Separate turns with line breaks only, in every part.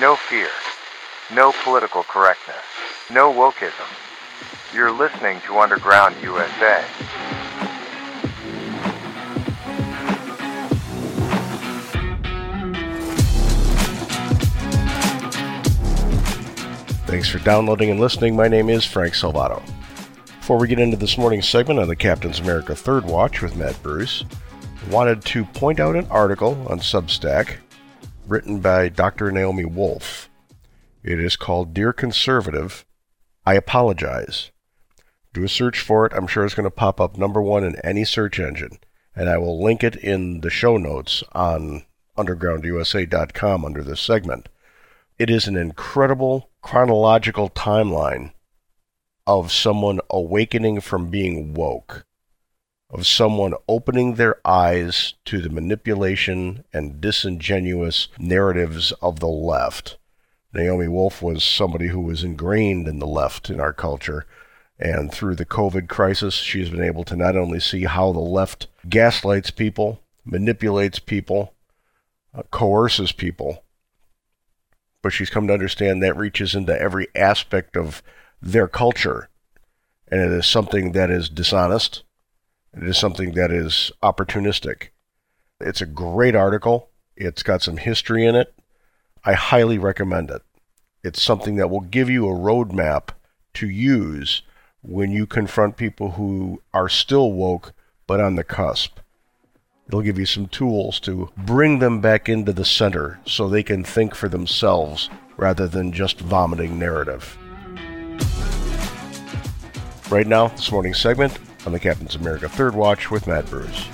No fear. No political correctness. No wokeism. You're listening to Underground USA.
Thanks for downloading and listening. My name is Frank Salvato. Before we get into this morning's segment on the Captain's America Third Watch with Matt Bruce, I wanted to point out an article on Substack written by Dr. Naomi Wolf. It is called Dear Conservative, I Apologize. Do a search for it. I'm sure it's going to pop up number one in any search engine. And I will link it in the show notes on undergroundusa.com under this segment. It is an incredible chronological timeline of someone awakening from being woke, of someone opening their eyes to the manipulation and disingenuous narratives of the left. Naomi Wolf was somebody who was ingrained in the left in our culture. And through the COVID crisis, she's been able to not only see how the left gaslights people, manipulates people, uh, coerces people, but she's come to understand that reaches into every aspect of their culture. And it is something that is dishonest. It is something that is opportunistic. It's a great article. It's got some history in it. I highly recommend it. It's something that will give you a roadmap to use when you confront people who are still woke but on the cusp. It'll give you some tools to bring them back into the center so they can think for themselves rather than just vomiting narrative. Right now, this morning's segment on the Captain's America Third Watch with Matt Bruce.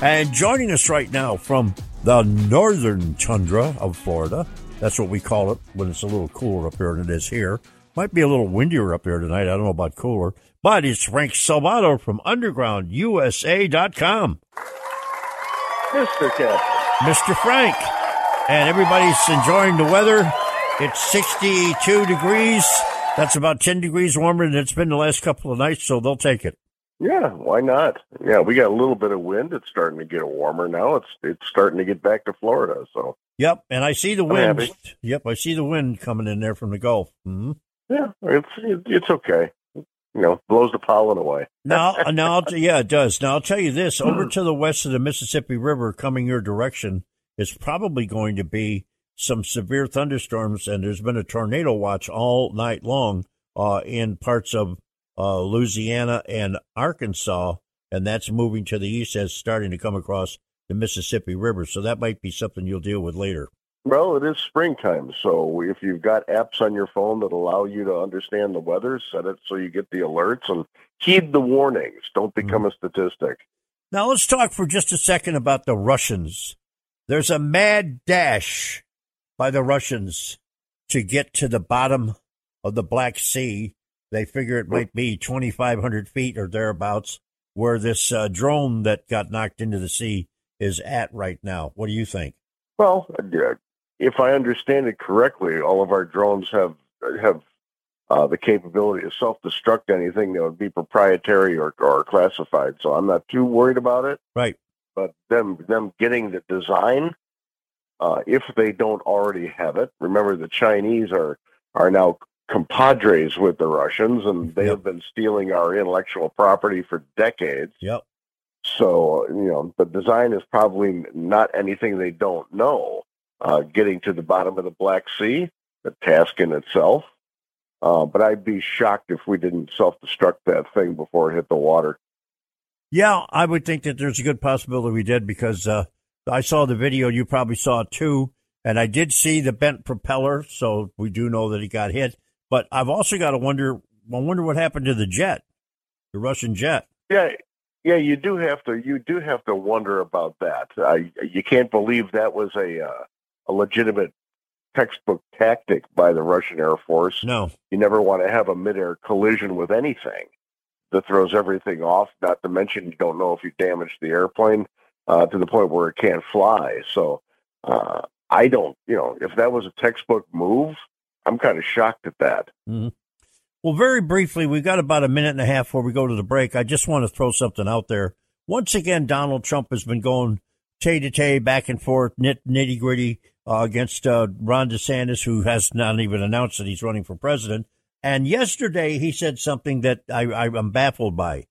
And joining us right now from the northern tundra of Florida, that's what we call it when it's a little cooler up here than it is here. Might be a little windier up here tonight. I don't know about cooler, but it's Frank Salvato from UndergroundUSA.com.
Mr. Captain.
Mr. Frank. And everybody's enjoying the weather. It's 62 degrees. That's about 10 degrees warmer than it's been the last couple of nights, so they'll take it.
Yeah, why not? Yeah, we got a little bit of wind. It's starting to get warmer now. It's it's starting to get back to Florida. So
Yep, and I see the wind. Yep, I see the wind coming in there from the Gulf. hmm
yeah, it's it's okay. You know, blows the pollen away.
Now, now, yeah, it does. Now, I'll tell you this: over to the west of the Mississippi River, coming your direction, is probably going to be some severe thunderstorms, and there's been a tornado watch all night long uh, in parts of uh, Louisiana and Arkansas, and that's moving to the east as starting to come across the Mississippi River. So that might be something you'll deal with later.
Well, it is springtime, so if you've got apps on your phone that allow you to understand the weather, set it so you get the alerts and heed the warnings. Don't become a statistic.
Now let's talk for just a second about the Russians. There's a mad dash by the Russians to get to the bottom of the Black Sea. They figure it might be 2,500 feet or thereabouts where this uh, drone that got knocked into the sea is at right now. What do you think?
Well, uh, if I understand it correctly, all of our drones have have uh, the capability to self-destruct anything that would be proprietary or, or classified. So I'm not too worried about it.
Right.
But them them getting the design, uh, if they don't already have it, remember the Chinese are are now compadres with the Russians, and they
Yep.
have been stealing our intellectual property for decades.
Yep.
So, you know, the design is probably not anything they don't know. Uh, getting to the bottom of the Black Sea, the task in itself. Uh, but I'd be shocked if we didn't self destruct that thing before it hit the water.
Yeah, I would think that there's a good possibility we did because uh, I saw the video. You probably saw it too. And I did see the bent propeller, so we do know that he got hit. But I've also got to wonder. I wonder what happened to the jet, the Russian jet.
Yeah, yeah, you do have to. You do have to wonder about that. Uh, you can't believe that was a uh, a legitimate textbook tactic by the Russian Air Force.
No,
You never want to have a midair collision with anything that throws everything off. Not to mention you don't know if you damaged the airplane uh, to the point where it can't fly. So uh, I don't. You know, if that was a textbook move, I'm kind of shocked at that.
Well, Well, very briefly, we've got about a minute and a half before we go to the break. I just want to throw something out there. Once again, Donald Trump has been going tay to tay, back and forth, nitty gritty uh, against uh, Ron DeSantis, who has not even announced that he's running for president. And yesterday, he said something that I, I, am baffled by.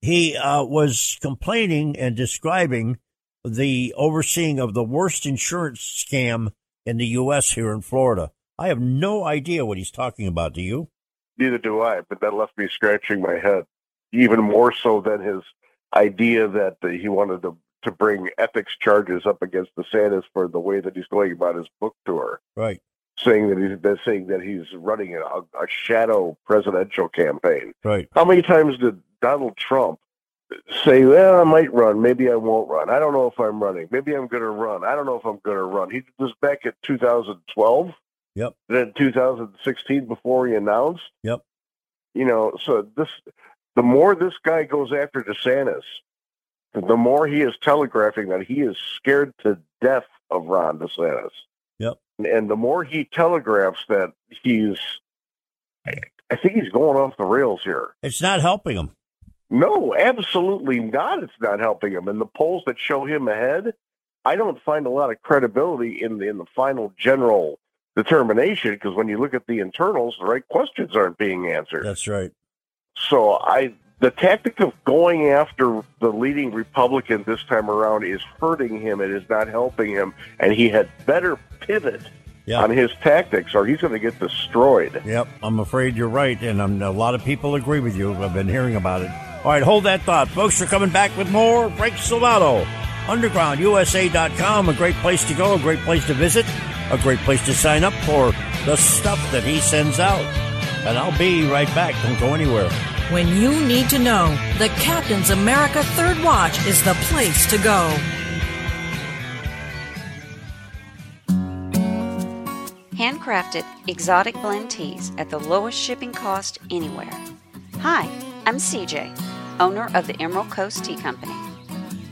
He uh, was complaining and describing the overseeing of the worst insurance scam in the U.S. here in Florida. I have no idea what he's talking about. Do you?
Neither do I, but that left me scratching my head. Even more so than his idea that he wanted to to bring ethics charges up against the DeSantis for the way that he's going about his book tour.
Right.
Saying that he's they're saying that he's running a, a shadow presidential campaign.
Right.
How many times did Donald Trump say, "Well, I might run, maybe I won't run. I don't know if I'm running. Maybe I'm going to run. I don't know if I'm going to run." He did this back in 2012.
Yep.
Then 2016 before he announced.
Yep.
You know, so this the more this guy goes after DeSantis, the more he is telegraphing that he is scared to death of Ron DeSantis.
Yep.
And the more he telegraphs that he's, I think he's going off the rails here.
It's not helping him.
No, absolutely not. It's not helping him. And the polls that show him ahead, I don't find a lot of credibility in the in the final general determination because when you look at the internals, the right questions aren't being answered.
That's right.
So I the tactic of going after the leading Republican this time around is hurting him. It is not helping him, and he had better pivot yep. on his tactics, or he's going to get destroyed.
Yep, I'm afraid you're right, and I'm, a lot of people agree with you. I've been hearing about it. All right, hold that thought, folks. We're coming back with more. Frank Salvato, UndergroundUSA.com, a great place to go, a great place to visit, a great place to sign up for the stuff that he sends out. And I'll be right back. Don't go anywhere.
When you need to know, the Captain's America Third Watch is the place to go.
Handcrafted exotic blend teas at the lowest shipping cost anywhere. Hi, I'm CJ, owner of the Emerald Coast Tea Company.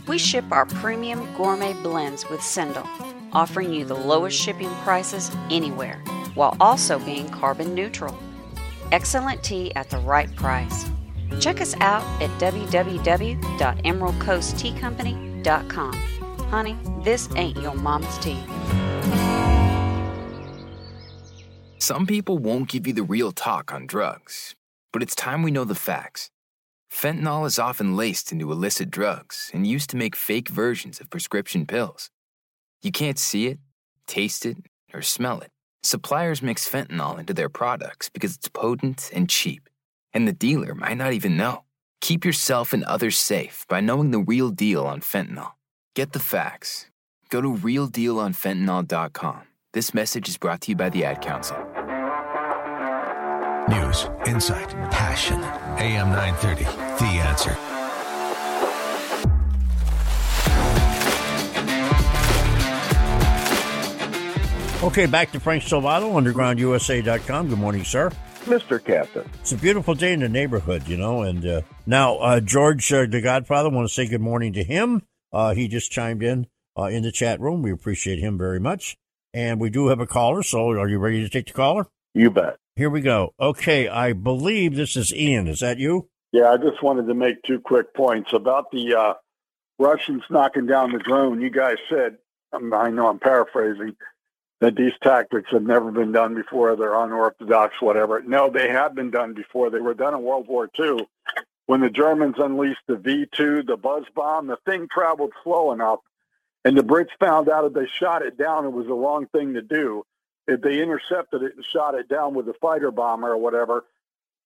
We ship our premium gourmet blends with Sendle, offering you the lowest shipping prices anywhere, while also being carbon neutral. Excellent tea at the right price. Check us out at www.emeraldcoastteacompany.com. Honey, this ain't your mama's tea.
Some people won't give you the real talk on drugs, but it's time we know the facts. Fentanyl is often laced into illicit drugs and used to make fake versions of prescription pills. You can't see it, taste it, or smell it Suppliers mix fentanyl into their products because it's potent and cheap, and the dealer might not even know. Keep yourself and others safe by knowing the real deal on fentanyl. Get the facts. Go to realdealonfentanyl.com. This message is brought to you by the Ad Council.
News, insight, passion. AM 930, The Answer.
Okay, back to Frank Salvato, undergroundusa.com. Good morning, sir.
Mr. Captain.
It's a beautiful day in the neighborhood, you know. And uh, now, uh, George, uh, the Godfather, want to say good morning to him. Uh, he just chimed in uh, in the chat room. We appreciate him very much. And we do have a caller, so are you ready to take the caller?
You bet.
Here we go. Okay, I believe this is Ian. Is that you?
Yeah, I just wanted to make two quick points about the uh, Russians knocking down the drone. You guys said, um, I know I'm paraphrasing, that these tactics have never been done before. They're unorthodox, whatever. No, they have been done before. They were done in World War II when the Germans unleashed the V 2, the buzz bomb. The thing traveled slow enough, and the Brits found out if they shot it down, it was the wrong thing to do. If they intercepted it and shot it down with a fighter bomber or whatever,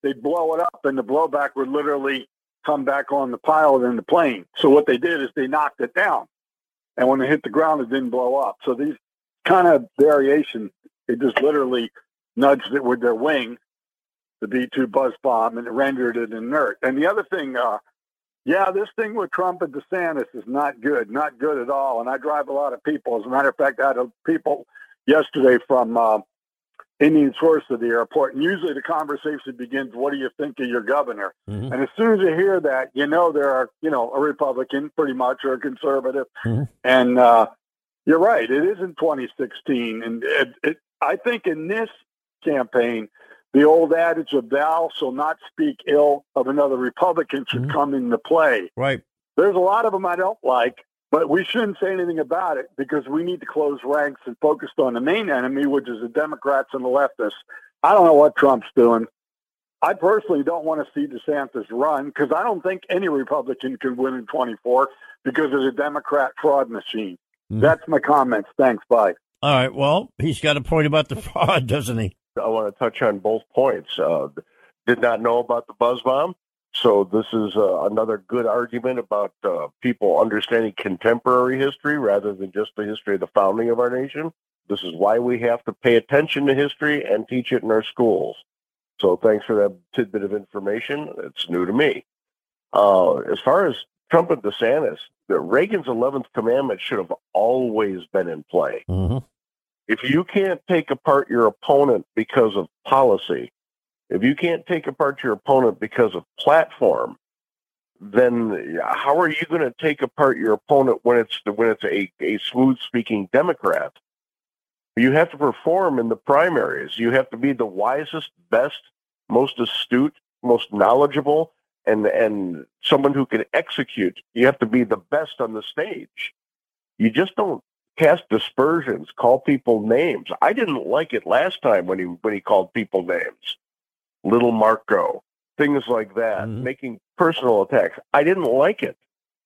they'd blow it up, and the blowback would literally come back on the pilot and the plane. So what they did is they knocked it down. And when it hit the ground, it didn't blow up. So these kind of variation. They just literally nudged it with their wing, the V-2 buzz bomb, and it rendered it inert. And the other thing, uh, yeah, this thing with Trump and DeSantis is not good, not good at all. And I drive a lot of people. As a matter of fact, I had people yesterday from uh, Indian Shores to the airport, and usually the conversation begins, "What do you think of your governor?" Mm-hmm. And as soon as you hear that, you know there are, you know, a Republican, pretty much, or a conservative, mm-hmm. and uh, you're right. It is in 2016, and it, it, I think in this campaign, the old adage of thou shall not speak ill of another Republican should
Mhm.
come into play.
Right.
There's a lot of them I don't like, but we shouldn't say anything about it because we need to close ranks and focus on the main enemy, which is the Democrats and the leftists. I don't know what Trump's doing. I personally don't want to see DeSantis run because I don't think any Republican can win in 24 because of the Democrat fraud machine.
Mhm.
That's my comments. Thanks. Bye.
All right. Well, he's got a point about the fraud, doesn't he?
I want to touch on both points. Uh, did not know about the buzz bomb, so this is uh, another good argument about uh, people understanding contemporary history rather than just the history of the founding of our nation. This is why we have to pay attention to history and teach it in our schools. So thanks for that tidbit of information. It's new to me. Uh, as far as Trump and DeSantis, the Reagan's 11th commandment should have always been in play
Mm-hmm.
if you can't take apart your opponent because of policy, if you can't take apart your opponent because of platform, then how are you going to take apart your opponent when it's when it's a, a smooth speaking Democrat? You have to perform in the primaries. You have to be the wisest, best, most astute, most knowledgeable, and and someone who can execute. You have to be the best on the stage. You just don't cast dispersions, call people names. I didn't like it last time when he when he called people names. Little Marco, things like that,
Mhm.
making personal attacks. I didn't like it.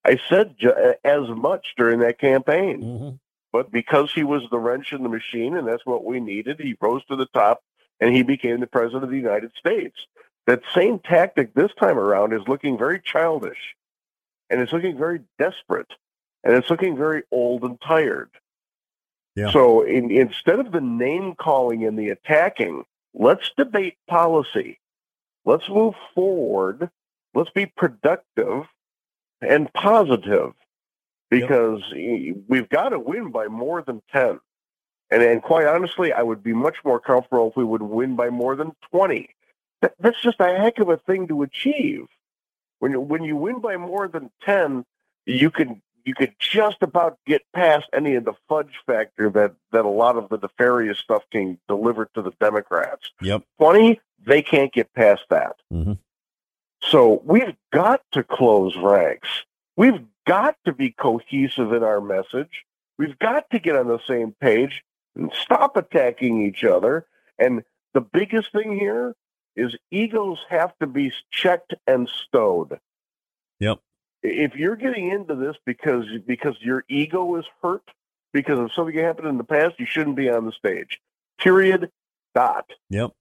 I said ju- as much during that campaign.
Mm-hmm.
But because he was the wrench in the machine and that's what we needed, he rose to the top and he became the president of the United States. That same tactic this time around is looking very childish and it's looking very desperate and it's looking very old and tired.
Yeah.
So in, instead of the name calling and the attacking, let's debate policy. Let's move forward. Let's be productive and positive because we've got to win by more than 10. And, and quite honestly, I would be much more comfortable if we would win by more than 20. That, that's just a heck of a thing to achieve. When you, when you win by more than 10, you can you could just about get past any of the fudge factor that, that a lot of the nefarious stuff can deliver to the Democrats.
Yep.
20, they can't get past that.
Mhm.
So we've got to close ranks. We've got to be cohesive in our message. We've got to get on the same page and stop attacking each other. And the biggest thing here is egos have to be checked and stowed.
Yep.
If you're getting into this because because your ego is hurt because of something that happened in the past, you shouldn't be on the stage. Period. Dot
Yep.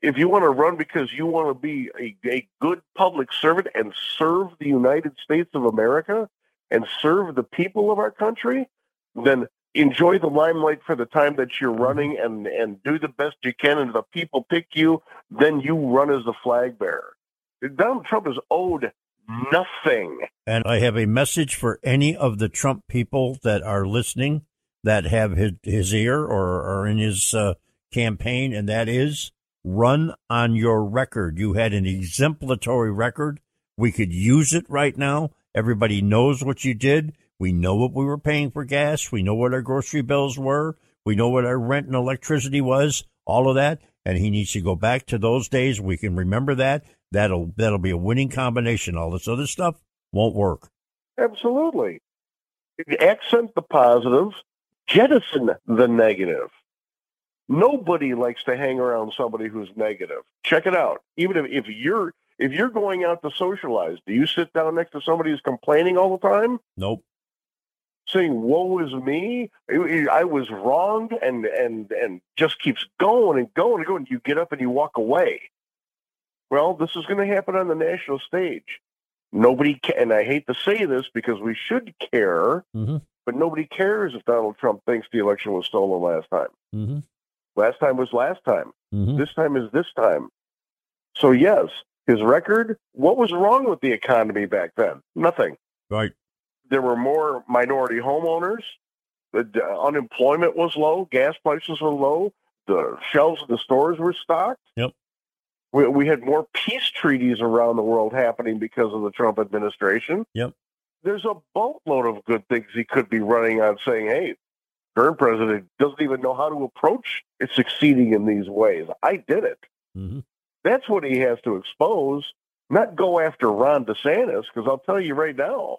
if you want to run because you want to be a, a good public servant and serve the United States of America and serve the people of our country, then enjoy the limelight for the time that you're mm-hmm. running and, and do the best you can. And if the people pick you, then you run as the flag bearer. Donald Trump is owed nothing.
And I have a message for any of the Trump people that are listening that have his, his ear or are in his uh, campaign, and that is run on your record. You had an exemplary record. We could use it right now. Everybody knows what you did. We know what we were paying for gas. We know what our grocery bills were. We know what our rent and electricity was, all of that. And he needs to go back to those days. We can remember that. That'll that'll be a winning combination. All this other stuff won't work.
Absolutely. Accent the positives, jettison the negative. Nobody likes to hang around somebody who's negative. Check it out. Even if, if you're if you're going out to socialize, do you sit down next to somebody who's complaining all the time?
Nope.
Saying "Woe is me," I I was wronged, and and and just keeps going and going and going. You get up and you walk away. Well, this is going to happen on the national stage. Nobody can, and I hate to say this because we should care,
Mm-hmm.
but nobody cares if Donald Trump thinks the election was stolen last time.
Mm-hmm.
Last time was last time.
Mm-hmm.
This time is this time. So yes, his record. What was wrong with the economy back then? Nothing.
Right.
There were more minority homeowners. The d- unemployment was low. Gas prices were low. The shelves of the stores were stocked.
Yep.
We, we had more peace treaties around the world happening because of the Trump administration.
Yep.
There's a boatload of good things he could be running on saying, hey, current president doesn't even know how to approach it succeeding in these ways. I did it.
Mm-hmm.
That's what he has to expose, not go after Ron DeSantis. Because I'll tell you right now,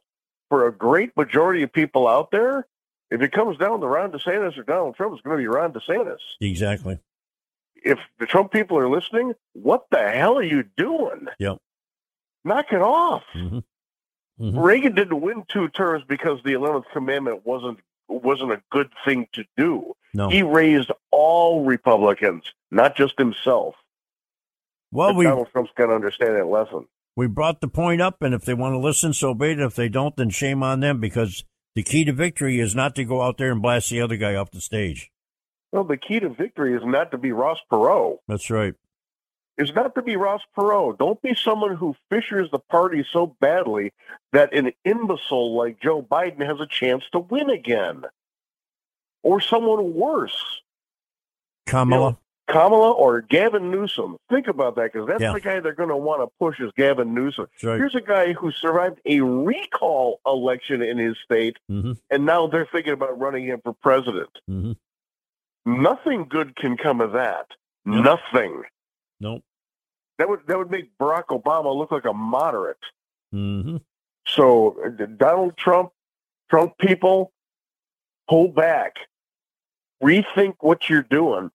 for a great majority of people out there, if it comes down to Ron DeSantis or Donald Trump, it's going to be Ron DeSantis.
Exactly.
If the Trump people are listening, what the hell are you doing?
Yep.
Knock it off.
Mm-hmm. Mm-hmm.
Reagan didn't win two terms because the Eleventh Commandment wasn't wasn't a good thing to do.
No.
He raised all Republicans, not just himself.
Well,
And
we
Donald Trump's got to understand that lesson.
we brought the point up, and if they want to listen, so be it. If they don't, then shame on them because the key to victory is not to go out there and blast the other guy off the stage.
Well, the key to victory is not to be Ross Perot.
That's right.
Is not to be Ross Perot. Don't be someone who fishers the party so badly that an imbecile like Joe Biden has a chance to win again, or someone worse.
Kamala.
Kamala or Gavin Newsom. Think about that because that's
Yeah.
the guy they're going to want to push is Gavin Newsom.
Right.
Here's a guy who survived a recall election in his state,
Mhm.
and now they're thinking about running him for president.
Mhm.
Nothing good can come of that.
Yep.
Nothing.
Nope.
That would that would make Barack Obama look like a moderate.
Mm-hmm.
So uh, Donald Trump, Trump people, hold back, rethink what you're doing,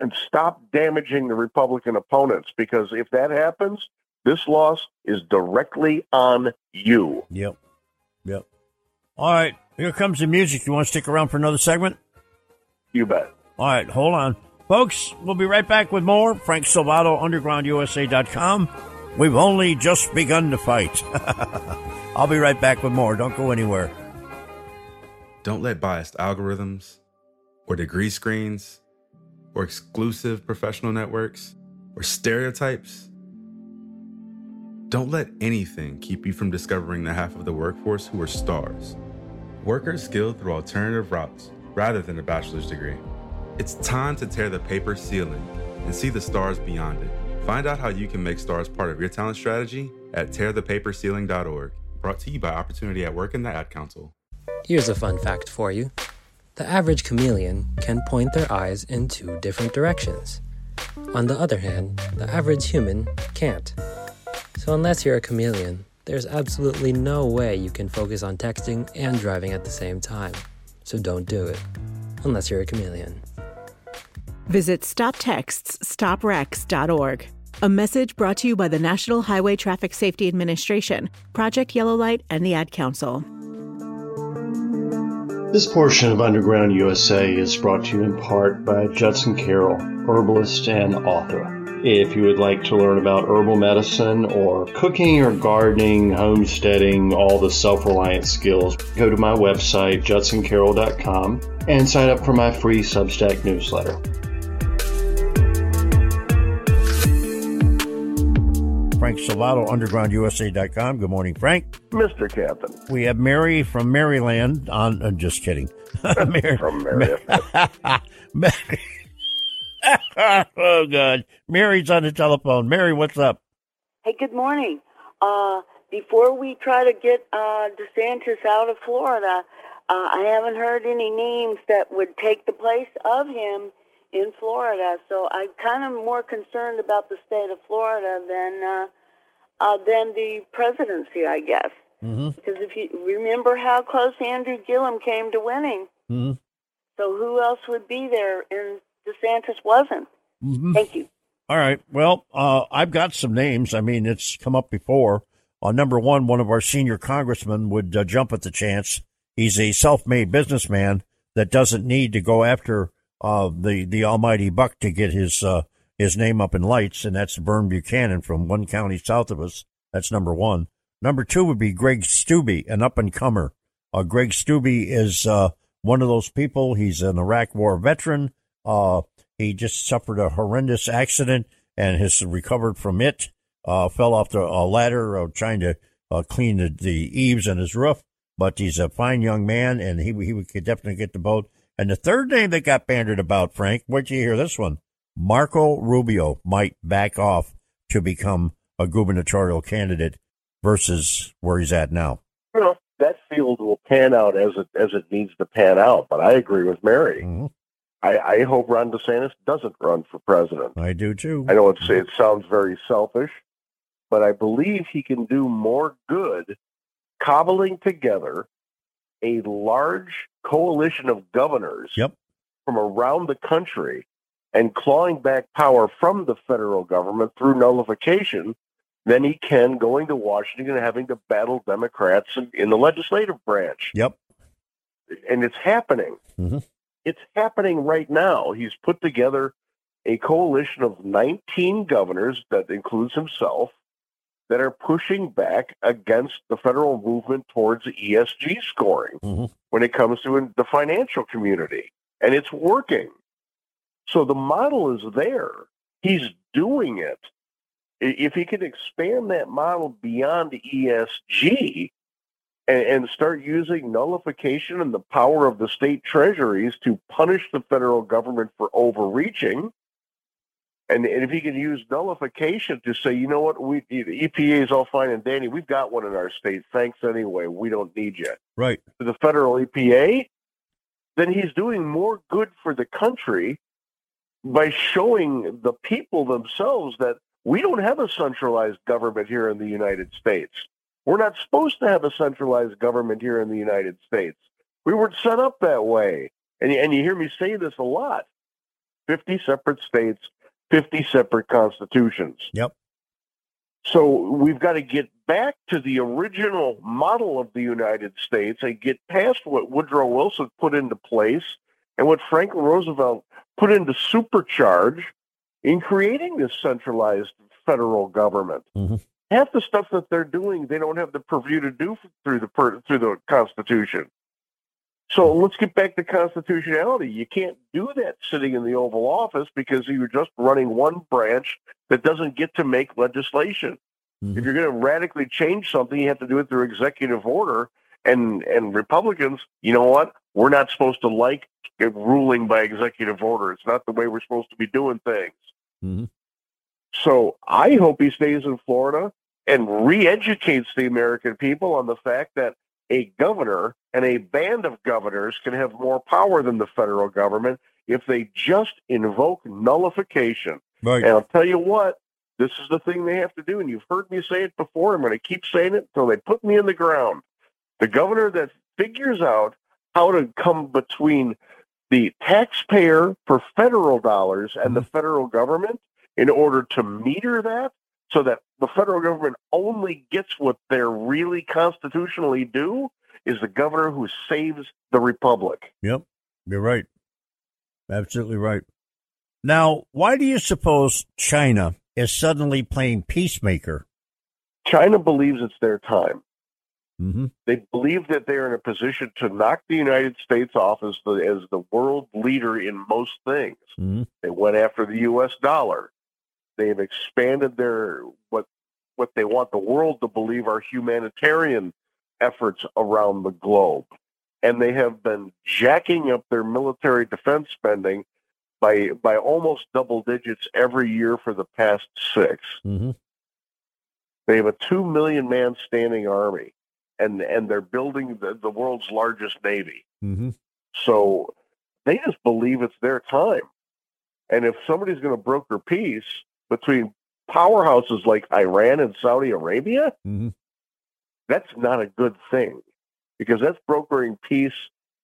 and stop damaging the Republican opponents. Because if that happens, this loss is directly on you.
Yep. Yep. All right. Here comes the music. You want to stick around for another segment?
You bet.
All right. Hold on. Folks, we'll be right back with more. Frank Salvato, UndergroundUSA.com. We've only just begun to fight. I'll be right back with more. Don't go anywhere.
Don't let biased algorithms or degree screens or exclusive professional networks or stereotypes. Don't let anything keep you from discovering the half of the workforce who are stars. Workers skilled through alternative routes rather than a bachelor's degree. It's time to tear the paper ceiling and see the stars beyond it. Find out how you can make stars part of your talent strategy at tearthepaperceiling.org. Brought to you by Opportunity at Work and the Ad Council.
Here's a fun fact for you the average chameleon can point their eyes in two different directions. On the other hand, the average human can't. So, unless you're a chameleon, there's absolutely no way you can focus on texting and driving at the same time. So, don't do it. Unless you're a chameleon.
Visit StopTextsStopWrecks.org. A message brought to you by the National Highway Traffic Safety Administration, Project Yellow Light, and the Ad Council.
This portion of Underground USA is brought to you in part by Judson Carroll, herbalist and author. If you would like to learn about herbal medicine or cooking or gardening, homesteading, all the self reliant skills, go to my website, judsoncarroll.com, and sign up for my free Substack newsletter.
Frank Salvato, UndergroundUSA.com. Good morning, Frank.
Mr. Captain.
We have Mary from Maryland on. I'm just kidding. Mary,
From Maryland.
Mary. oh, God. Mary's on the telephone. Mary, what's up?
Hey, good morning. Uh, before we try to get uh, DeSantis out of Florida, uh, I haven't heard any names that would take the place of him in Florida. So I'm kind of more concerned about the state of Florida than uh, uh, than the presidency, I guess.
Mm-hmm.
Because if you remember how close Andrew Gillum came to winning,
Mm-hmm.
so who else would be there? And DeSantis wasn't.
Mhm.
Thank you.
All right. Well, uh, I've got some names. I mean, it's come up before. Uh, number one, one of our senior congressmen would uh, jump at the chance. He's a self-made businessman that doesn't need to go after uh, the the almighty buck to get his uh, his name up in lights, and that's Vern Buchanan from one county south of us. That's number one. Number two would be Greg Steube, an up and comer. Uh, Greg Steube is uh, one of those people. He's an Iraq War veteran. Uh, he just suffered a horrendous accident and has recovered from it. Uh, fell off the uh, ladder trying to uh, clean the, the eaves on his roof. But he's a fine young man, and he he could definitely get the boat. And the third name that got bandied about, Frank, where'd you hear this one? Marco Rubio might back off to become a gubernatorial candidate versus where he's at now.
Know, that field will pan out as it as it needs to pan out. But I agree with Mary.
Mm-hmm.
I, I hope Ron DeSantis doesn't run for president.
I do too.
I know it's, it sounds very selfish, but I believe he can do more good cobbling together a large coalition of governors
Yep.
from around the country and clawing back power from the federal government through nullification than he can going to Washington and having to battle Democrats in, in the legislative branch.
Yep.
And it's happening.
Mhm.
It's happening right now. He's put together a coalition of 19 governors that includes himself that are pushing back against the federal movement towards ESG scoring
Mhm.
when it comes to the financial community. And it's working. So the model is there. He's doing it. If he can expand that model beyond ESG and, and start using nullification and the power of the state treasuries to punish the federal government for overreaching, and, and if he can use nullification to say, you know what, we the EPA is all fine and dandy, we've got one in our state. Thanks anyway. We don't need you
Right.
to the federal EPA, then he's doing more good for the country by showing the people themselves that we don't have a centralized government here in the United States. We're not supposed to have a centralized government here in the United States. We weren't set up that way. And, and you hear me say this a lot 50 separate states, 50 separate constitutions.
Yep.
So we've got to get back to the original model of the United States and get past what Woodrow Wilson put into place and what Franklin Roosevelt put into supercharge in creating this centralized federal government.
Mhm.
Half the stuff that they're doing, they don't have the purview to do through the per- through the Constitution. So let's get back to constitutionality. You can't do that sitting in the Oval Office because you're just running one branch that doesn't get to make legislation. If you're going to radically change something, you have to do it through executive order. And and Republicans, you know what? We're not supposed to like ruling by executive order. It's not the way we're supposed to be doing things.
Mhm.
So I hope he stays in Florida and re-educates the American people on the fact that a governor and a band of governors can have more power than the federal government if they just invoke nullification.
Right.
And I'll tell you what, this is the thing they have to do. And you've heard me say it before. I'm going to keep saying it until they put me in the ground. The governor that figures out how to come between the taxpayer for federal dollars and the mm-hmm. federal government in order to meter that so that the federal government only gets what they're really constitutionally due is the governor who saves the republic.
Yep. You're right. Absolutely right. Now, why do you suppose China is suddenly playing peacemaker?
China believes it's their time.
Mm-hmm.
They believe that they're in a position to knock the United States off as the, as the world leader in most things.
Mm-hmm.
They went after the U.S. dollar. They've expanded their what what they want the world to believe are humanitarian efforts around the globe, and they have been jacking up their military defense spending by by almost double digits every year for the past 6
Mm-hmm.
They have a two million man standing army, and and they're building the, the world's largest navy.
Mm-hmm.
So they just believe it's their time. And if somebody's going to broker peace between powerhouses like Iran and Saudi Arabia,
Mm-hmm.
that's not a good thing because that's brokering peace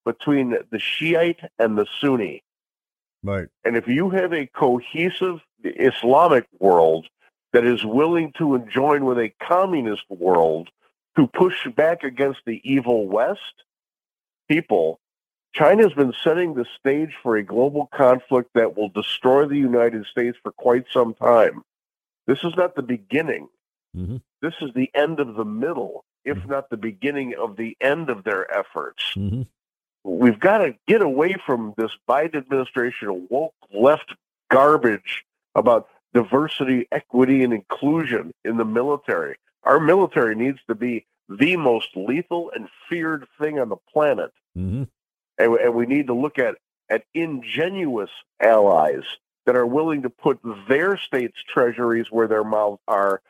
between the Shiite and the Sunni.
Right.
And if you have a cohesive Islamic world that is willing to join with a communist world to push back against the evil West, people, China's been setting the stage for a global conflict that will destroy the United States for quite some time. This is not the beginning.
Mm-hmm.
This is the end of the middle, if not the beginning of the end of their efforts
Mm-hmm.
we've got to get away from this Biden administration woke left garbage about diversity, equity, and inclusion in the military. Our military needs to be the most lethal and feared thing on the planet.
Mm-hmm.
And, and we need to look at, at ingenuous allies that are willing to put their state's treasuries where their mouths are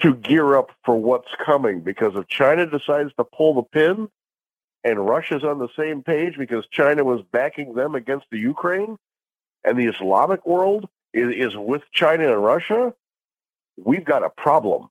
to gear up for what's coming. Because if China decides to pull the pin, and Russia's on the same page because China was backing them against the Ukraine, and the Islamic world is, is with China and Russia, we've got a problem.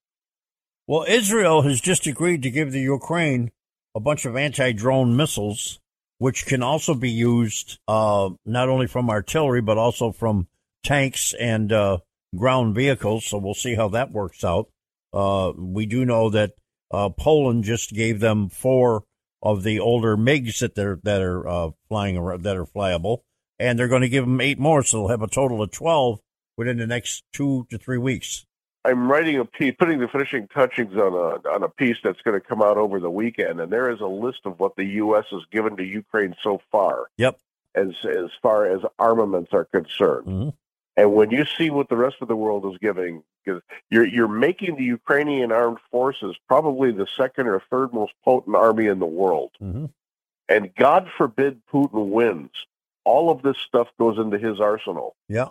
Well, Israel has just agreed to give the Ukraine a bunch of anti-drone missiles, which can also be used uh, not only from artillery but also from tanks and uh, ground vehicles. So we'll see how that works out. Uh, we do know that uh, Poland just gave them four of the older MiGs that they're that are uh, flying around, that are flyable, and they're going to give them eight more, so they'll have a total of twelve within the next two to three weeks.
I'm writing a piece, putting the finishing touchings on a on a piece that's going to come out over the weekend, and there is a list of what the U.S. has given to Ukraine so far.
Yep.
As as far as armaments are concerned,
mm-hmm.
and when you see what the rest of the world is giving, because you're you're making the Ukrainian armed forces probably the second or third most potent army in the world,
mm-hmm.
and God forbid Putin wins, all of this stuff goes into his arsenal.
Yeah.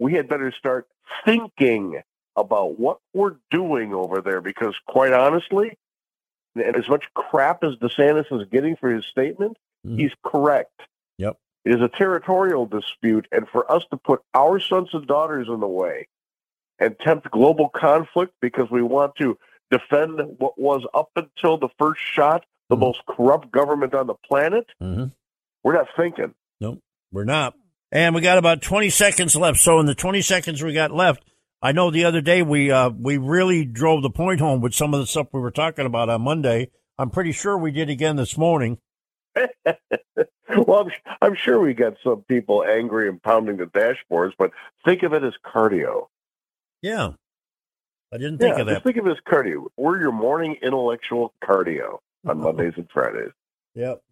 We had better start thinking about what we're doing over there because quite honestly, and as much crap as DeSantis is getting for his statement,
mm-hmm.
he's correct.
Yep.
It is a territorial dispute, and for us to put our sons and daughters in the way and tempt global conflict because we want to defend what was up until the first shot the mm-hmm. most corrupt government on the planet,
mm-hmm.
we're not thinking.
Nope, we're not. And we got about 20 seconds left. So in the 20 seconds we got left, I know the other day we uh, we really drove the point home with some of the stuff we were talking about on Monday. I'm pretty sure we did again this morning.
well, I'm, I'm, sure we got some people angry and pounding the dashboards, but think of it as cardio.
Yeah, I didn't think
yeah,
of that.
Just think of it as cardio. We're your morning intellectual cardio on Mondays and Fridays.
Yep.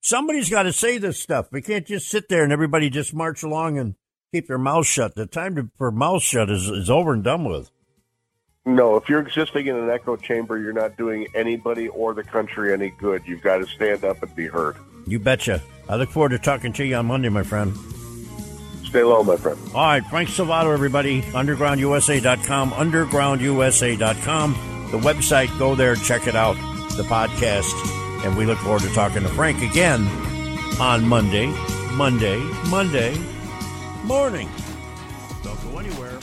Somebody's got to say this stuff. We can't just sit there and everybody just march along and keep their mouth shut. The time to, for mouth shut is, is over and done with.
No, if you're existing in an echo chamber, you're not doing anybody or the country any good. You've got to stand up and be heard.
You betcha. I look forward to talking to you on Monday, my friend.
Stay low, my friend.
All right, Frank Salvato, everybody. UndergroundUSA.com, UndergroundUSA.com. The website, go there, check it out. The podcast. And we look forward to talking to Frank again on Monday, Monday, Monday morning. Don't go anywhere.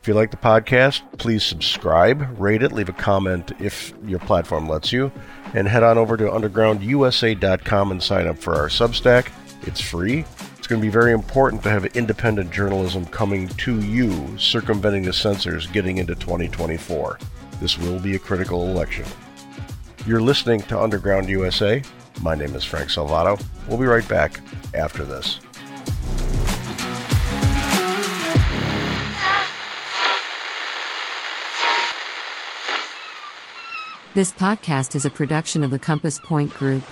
If you like the podcast, please subscribe, rate it, leave a comment if your platform lets you, and head on over to undergroundusa.com and sign up for our Substack. It's free. It's going to be very important to have independent journalism coming to you, circumventing the censors getting into 2024. This will be a critical election. You're listening to Underground USA. My name is Frank Salvato. We'll be right back after this.
This podcast is a production of the Compass Point Group.